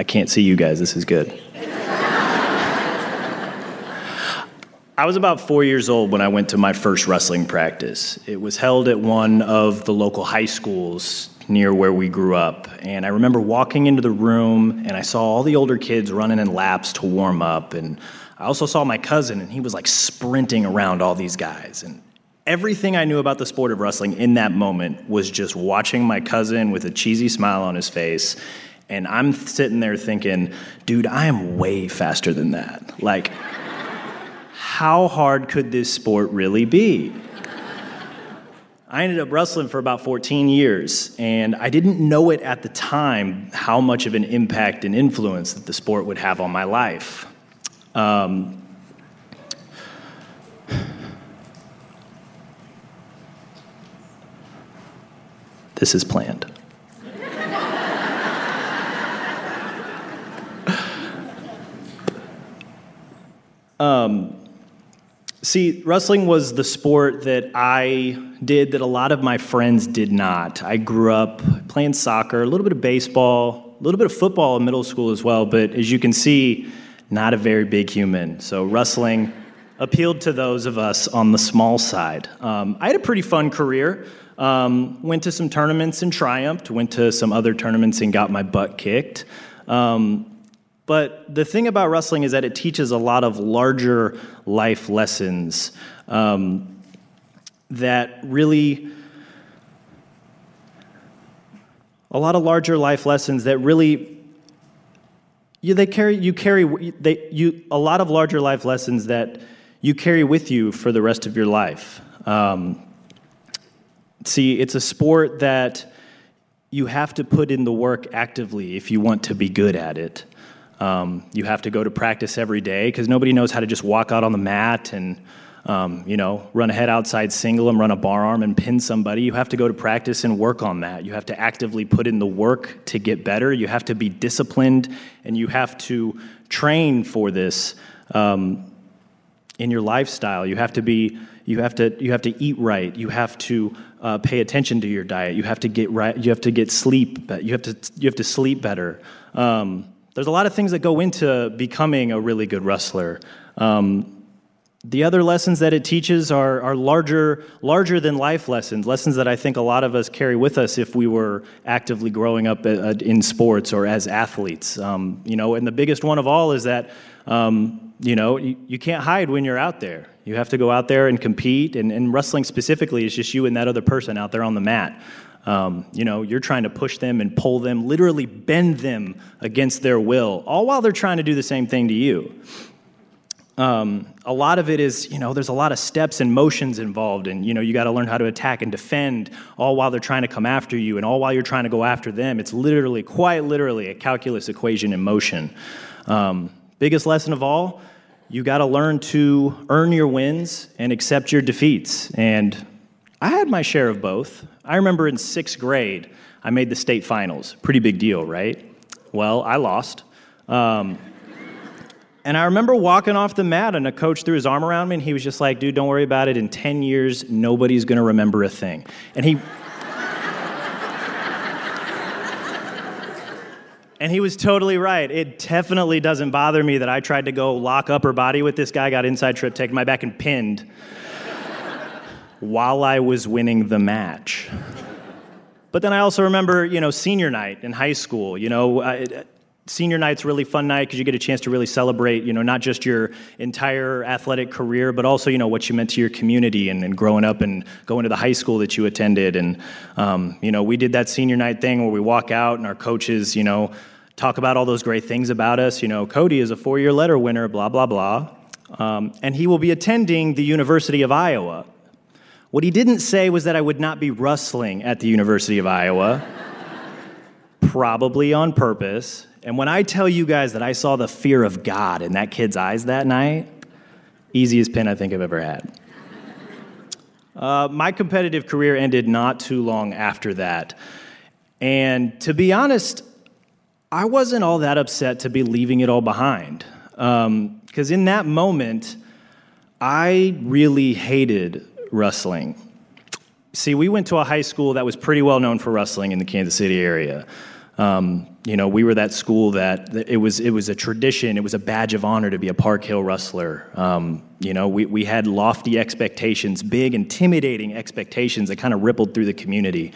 I can't see you guys. This is good. I was about four years old when I went to my first wrestling practice. It was held at one of the local high schools near where we grew up. And I remember walking into the room and I saw all the older kids running in laps to warm up. And I also saw my cousin, and he was like sprinting around all these guys. And everything I knew about the sport of wrestling in that moment was just watching my cousin with a cheesy smile on his face. And I'm sitting there thinking, dude, I am way faster than that. Like, how hard could this sport really be? I ended up wrestling for about 14 years, and I didn't know it at the time how much of an impact and influence that the sport would have on my life. Um, this is planned. Um, See, wrestling was the sport that I did that a lot of my friends did not. I grew up playing soccer, a little bit of baseball, a little bit of football in middle school as well, but as you can see, not a very big human. So wrestling appealed to those of us on the small side. Um, I had a pretty fun career. Um, went to some tournaments and triumphed, went to some other tournaments and got my butt kicked. Um, but the thing about wrestling is that it teaches a lot of larger life lessons um, that really, a lot of larger life lessons that really, you, they carry, you carry, they, you, a lot of larger life lessons that you carry with you for the rest of your life. Um, see, it's a sport that you have to put in the work actively if you want to be good at it. Um, you have to go to practice every day because nobody knows how to just walk out on the mat and um, you know run a head outside single and run a bar arm and pin somebody. You have to go to practice and work on that. You have to actively put in the work to get better. You have to be disciplined and you have to train for this um, in your lifestyle. You have to be you have to you have to eat right. You have to uh, pay attention to your diet. You have to get right. You have to get sleep. You have to you have to sleep better. Um, there's a lot of things that go into becoming a really good wrestler. Um, the other lessons that it teaches are, are larger, larger than life lessons, lessons that I think a lot of us carry with us if we were actively growing up uh, uh, in sports or as athletes. Um, you know, and the biggest one of all is that, um, you know, you, you, can't hide when you're out there. You have to go out there and compete, and, and wrestling specifically is just you and that other person out there on the mat. Um, you know, you're trying to push them and pull them, literally bend them against their will, all while they're trying to do the same thing to you. Um, a lot of it is, you know, there's a lot of steps and motions involved, and you know, you got to learn how to attack and defend, all while they're trying to come after you, and all while you're trying to go after them. It's literally, quite literally, a calculus equation in motion. Um, biggest lesson of all, you got to learn to earn your wins and accept your defeats. And I had my share of both. I remember in sixth grade, I made the state finals. Pretty big deal, right? Well, I lost. Um, and I remember walking off the mat, and a coach threw his arm around me, and he was just like, dude, don't worry about it. In 10 years, nobody's to remember a thing. And he. And he was totally right. It definitely doesn't bother me that I tried to go lock upper body with this guy, got inside trip, taken my back, and pinned while I was winning the match. But then I also remember, you know, senior night in high school. You know, I, senior night's really fun night because you get a chance to really celebrate, you know, not just your entire athletic career, but also, you know, what you meant to your community and, and growing up and going to the high school that you attended. And, um, you know, we did that senior night thing where we walk out and our coaches, you know, talk about all those great things about us. You know, Cody is a four year letter winner, blah, blah, blah. Um, and he will be attending the University of Iowa. What he didn't say was that I would not be wrestling at the University of Iowa. probably on purpose. And when I tell you guys that I saw the fear of God in that kid's eyes that night, easiest pin I think I've ever had. Uh, my competitive career ended not too long after that. And to be honest, I wasn't all that upset to be leaving it all behind. Because um, in that moment, I really hated wrestling. See, we went to a high school that was pretty well known for wrestling in the Kansas City area. Um, you know, we were that school that, it was it was a tradition. It was a badge of honor to be a Park Hill wrestler. Um, you know, we, we had lofty expectations, big, intimidating expectations that kind of rippled through the community.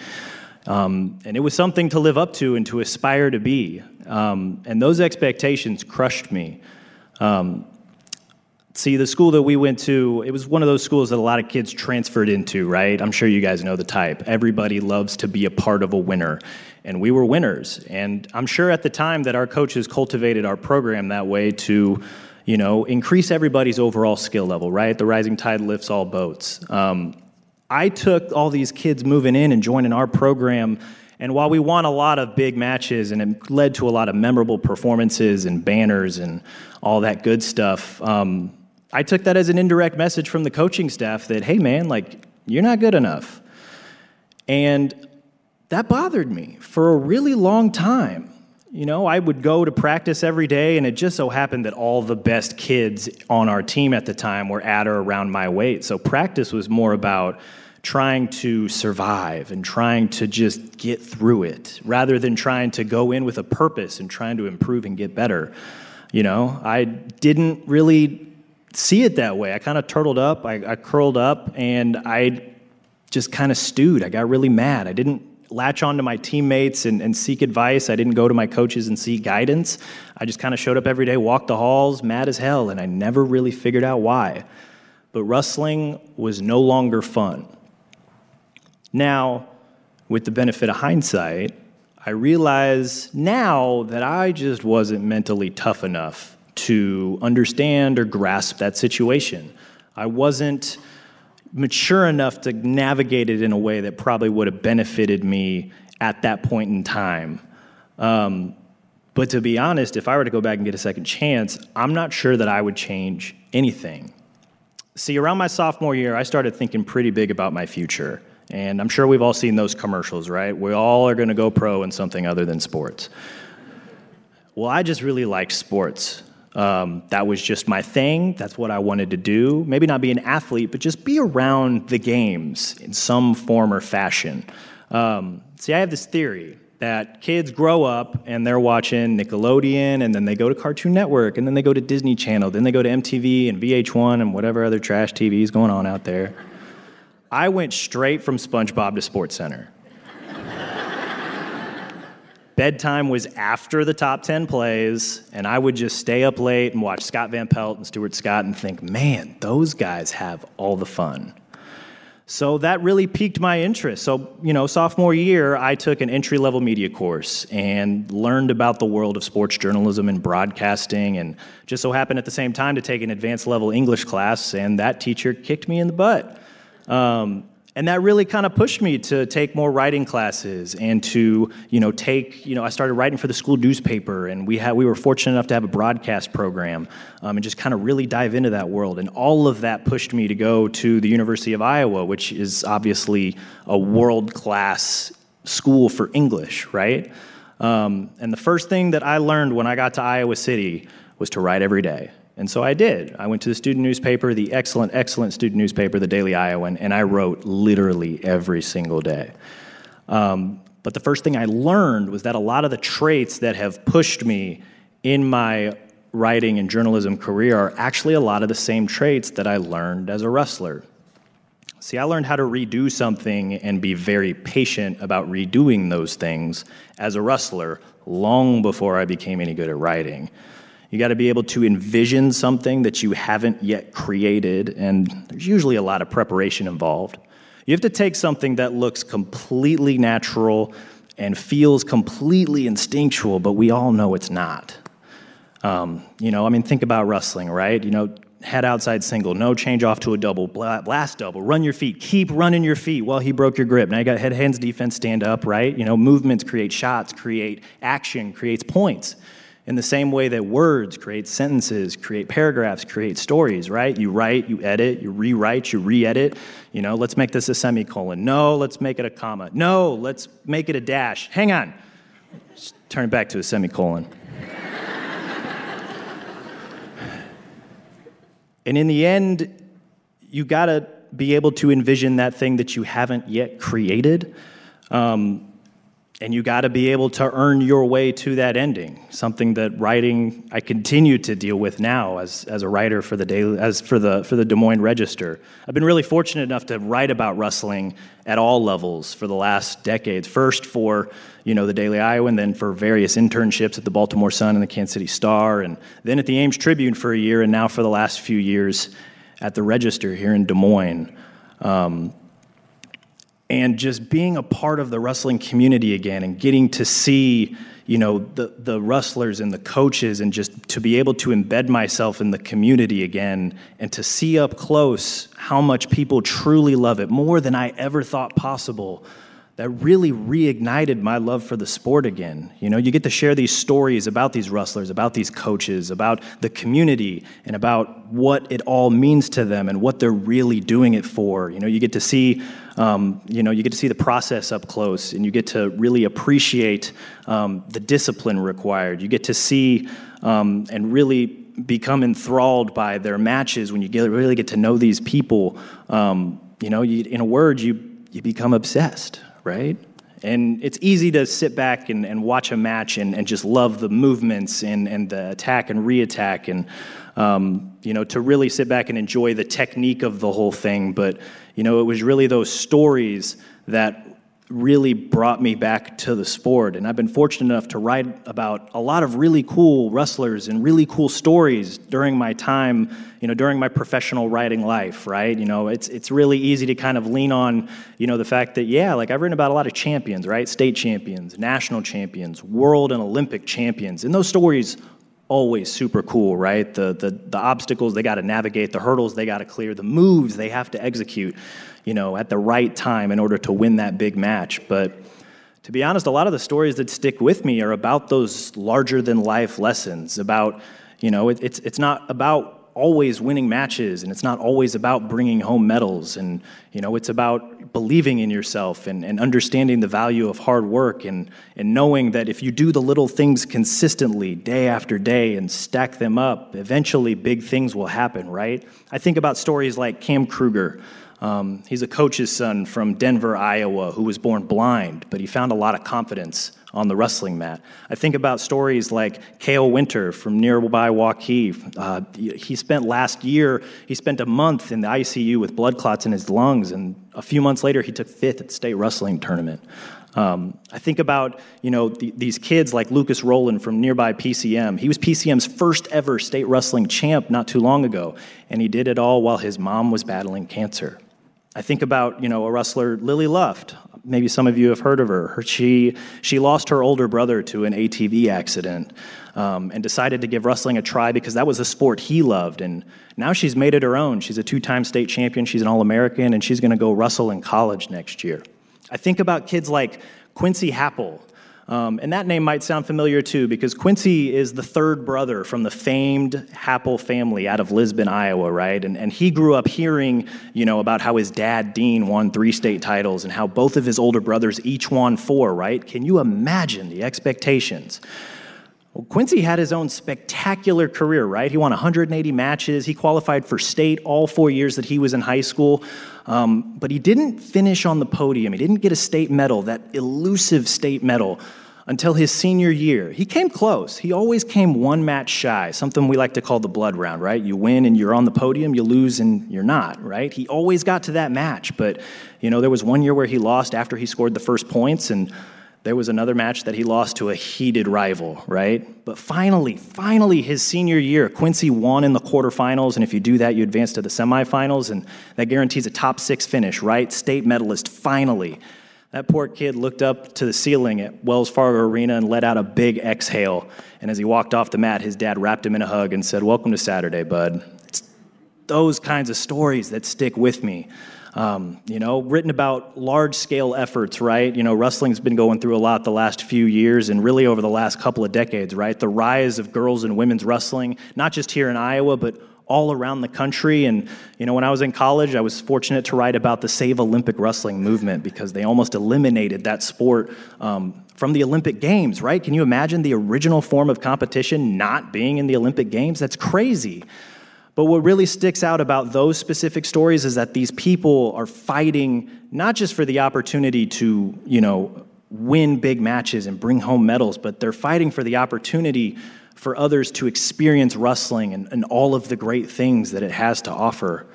Um, and it was something to live up to and to aspire to be. Um, and those expectations crushed me. Um, See, the school that we went to, it was one of those schools that a lot of kids transferred into, right? I'm sure you guys know the type. Everybody loves to be a part of a winner. And we were winners. And I'm sure at the time that our coaches cultivated our program that way to, you know, increase everybody's overall skill level, right? The rising tide lifts all boats. Um, I took all these kids moving in and joining our program. And while we won a lot of big matches and it led to a lot of memorable performances and banners and all that good stuff, um, I took that as an indirect message from the coaching staff that, hey, man, like, you're not good enough. And that bothered me for a really long time. You know, I would go to practice every day, and it just so happened that all the best kids on our team at the time were at or around my weight. So practice was more about trying to survive and trying to just get through it rather than trying to go in with a purpose and trying to improve and get better. You know, I didn't really see it that way. I kind of turtled up, I, I curled up, and I just kind of stewed. I got really mad. I didn't latch on to my teammates and, and seek advice. I didn't go to my coaches and seek guidance. I just kind of showed up every day, walked the halls, mad as hell, and I never really figured out why. But wrestling was no longer fun. Now, with the benefit of hindsight, I realize now that I just wasn't mentally tough enough to understand or grasp that situation. I wasn't mature enough to navigate it in a way that probably would have benefited me at that point in time. Um, but to be honest, if I were to go back and get a second chance, I'm not sure that I would change anything. See, around my sophomore year, I started thinking pretty big about my future. And I'm sure we've all seen those commercials, right? We all are going to go pro in something other than sports. Well, I just really liked sports. Um, that was just my thing. That's what I wanted to do. Maybe not be an athlete, but just be around the games in some form or fashion. Um, see, I have this theory that kids grow up and they're watching Nickelodeon, and then they go to Cartoon Network, and then they go to Disney Channel, then they go to MTV and VH1 and whatever other trash TV is going on out there. I went straight from SpongeBob to SportsCenter. Bedtime was after the top 10 plays, and I would just stay up late and watch Scott Van Pelt and Stuart Scott and think, man, those guys have all the fun. So that really piqued my interest. So, you know, sophomore year, I took an entry level media course and learned about the world of sports journalism and broadcasting, and just so happened at the same time to take an advanced level English class, and that teacher kicked me in the butt. Um, and that really kind of pushed me to take more writing classes and to you know take you know i started writing for the school newspaper and we had we were fortunate enough to have a broadcast program um, and just kind of really dive into that world. And all of that pushed me to go to the university of iowa which is obviously a world class school for english right? Um, and the first thing that i learned when i got to iowa city was to write every day and so I did. I went to the student newspaper, the excellent, excellent student newspaper, the Daily Iowan, and I wrote literally every single day. Um, but the first thing I learned was that a lot of the traits that have pushed me in my writing and journalism career are actually a lot of the same traits that I learned as a wrestler. See, I learned how to redo something and be very patient about redoing those things as a wrestler long before I became any good at writing. You got to be able to envision something that you haven't yet created, and there's usually a lot of preparation involved. You have to take something that looks completely natural and feels completely instinctual, but we all know it's not. Um, you know, I mean, think about wrestling, right? You know, head outside single, no change off to a double, blast double, run your feet, keep running your feet while he broke your grip. Now you got head hands defense, stand up, right? You know, movements create shots, create action, creates points. In the same way that words create sentences, create paragraphs, create stories, right? You write, you edit, you rewrite, you re edit. You know, let's make this a semicolon. No, let's make it a comma. No, let's make it a dash. Hang on. Just turn it back to a semicolon. and in the end, you gotta be able to envision that thing that you haven't yet created. Um, and you got to be able to earn your way to that ending something that writing i continue to deal with now as, as a writer for the daily as for the for the des moines register. I've been really fortunate enough to write about wrestling at all levels for the last decades first for you know the daily Iowan, and then for various internships at the baltimore sun and the kansas city star and then at the ames tribune for a year and now for the last few years at the register here in des moines. Um, and just being a part of the wrestling community again and getting to see you know the, the wrestlers and the coaches and just to be able to embed myself in the community again and to see up close how much people truly love it more than i ever thought possible that really reignited my love for the sport again. You know, you get to share these stories about these wrestlers, about these coaches, about the community, and about what it all means to them and what they're really doing it for. You know, you get to see, um, you know, you get to see the process up close, and you get to really appreciate um, the discipline required. You get to see um, and really become enthralled by their matches when you get, really get to know these people. Um, you know, you, in a word, you you become obsessed right? And it's easy to sit back and, and watch a match and, and just love the movements and, and the attack and reattack and, um, you know, to really sit back and enjoy the technique of the whole thing. But, you know, it was really those stories that really brought me back to the sport. And I've been fortunate enough to write about a lot of really cool wrestlers and really cool stories during my time, you know, during my professional writing life, right? You know, it's it's really easy to kind of lean on, you know, the fact that yeah, like I've written about a lot of champions, right? State champions, national champions, world and Olympic champions. And those stories always super cool, right? The the the obstacles they got to navigate, the hurdles they got to clear, the moves they have to execute you know, at the right time in order to win that big match. But to be honest, a lot of the stories that stick with me are about those larger than life lessons about, you know, it, it's, it's not about always winning matches and it's not always about bringing home medals and you know it's about believing in yourself and, and understanding the value of hard work and, and knowing that if you do the little things consistently day after day and stack them up eventually big things will happen right? I think about stories like cam kruger. Um, he's a coach's son from Denver, Iowa, who was born blind, but he found a lot of confidence on the wrestling mat. I think about stories like Kale Winter from nearby Waukee. Uh, he spent last year, he spent a month in the ICU with blood clots in his lungs, and a few months later, he took fifth at the state wrestling tournament. Um, I think about you know th- these kids like Lucas Rowland from nearby PCM. He was PCM's first ever state wrestling champ not too long ago, and he did it all while his mom was battling cancer. I think about, you know, a wrestler, Lily Luft. Maybe some of you have heard of her. her she, she lost her older brother to an ATV accident um, and decided to give wrestling a try because that was a sport he loved. And now she's made it her own. She's a two time state champion, she's an All American, and she's going to go wrestle in college next year. I think about kids like Quincy Happel, um, and that name might sound familiar too, because Quincy is the third brother from the famed Happel family out of Lisbon, Iowa, right? And, and he grew up hearing, you know, about how his dad, Dean, won three state titles and how both of his older brothers each won four, right? Can you imagine the expectations? Well, Quincy had his own spectacular career, right? He won 180 matches. He qualified for state all four years that he was in high school. Um, but he didn't finish on the podium. He didn't get a state medal, that elusive state medal, until his senior year. He came close. He always came one match shy, something we like to call the blood round, right? You win and you're on the podium, you lose and you're not, right? He always got to that match. But, you know, there was one year where he lost after he scored the first points and there was another match that he lost to a heated rival, right? But finally, finally, his senior year, Quincy won in the quarterfinals. And if you do that, you advance to the semifinals, and that guarantees a top six finish, right? State medalist, finally. That poor kid looked up to the ceiling at Wells Fargo Arena and let out a big exhale. And as he walked off the mat, his dad wrapped him in a hug and said, Welcome to Saturday, bud. It's, those kinds of stories that stick with me. Um, you know, written about large scale efforts, right? You know, wrestling's been going through a lot the last few years and really over the last couple of decades, right? The rise of girls and women's wrestling, not just here in Iowa, but all around the country. And, you know, when I was in college, I was fortunate to write about the Save Olympic Wrestling movement because they almost eliminated that sport um, from the Olympic Games, right? Can you imagine the original form of competition not being in the Olympic Games? That's crazy. But what really sticks out about those specific stories is that these people are fighting not just for the opportunity to, you know, win big matches and bring home medals, but they're fighting for the opportunity for others to experience wrestling and, and all of the great things that it has to offer.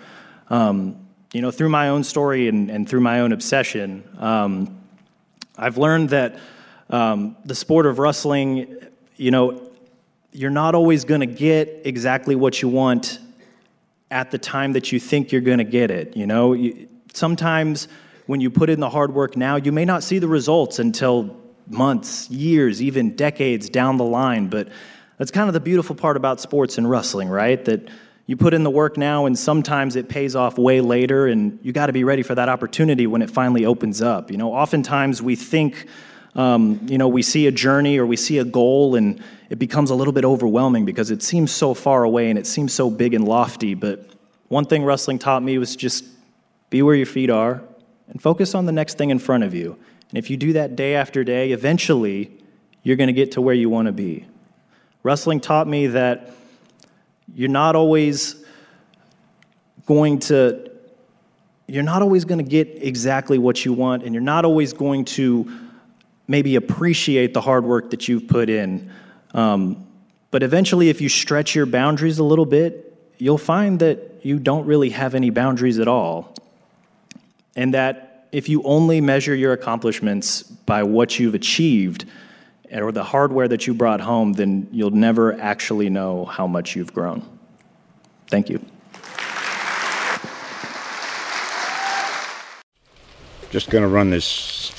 Um, you know, through my own story and, and through my own obsession, um, I've learned that um, the sport of wrestling, you know, you're not always going to get exactly what you want at the time that you think you're going to get it. You know, you, sometimes when you put in the hard work now, you may not see the results until months, years, even decades down the line. But that's kind of the beautiful part about sports and wrestling, right? That you put in the work now and sometimes it pays off way later and you got to be ready for that opportunity when it finally opens up. You know, oftentimes we think um, you know, we see a journey or we see a goal and it becomes a little bit overwhelming because it seems so far away and it seems so big and lofty. But one thing wrestling taught me was just be where your feet are and focus on the next thing in front of you. And if you do that day after day, eventually you're going to get to where you want to be. Wrestling taught me that you're not always going to you're not always going to get exactly what you want and you're not always going to maybe appreciate the hard work that you've put in. Um, but eventually, if you stretch your boundaries a little bit, you'll find that you don't really have any boundaries at all. And that if you only measure your accomplishments by what you've achieved or the hardware that you brought home, then you'll never actually know how much you've grown. Thank you. Just going to run this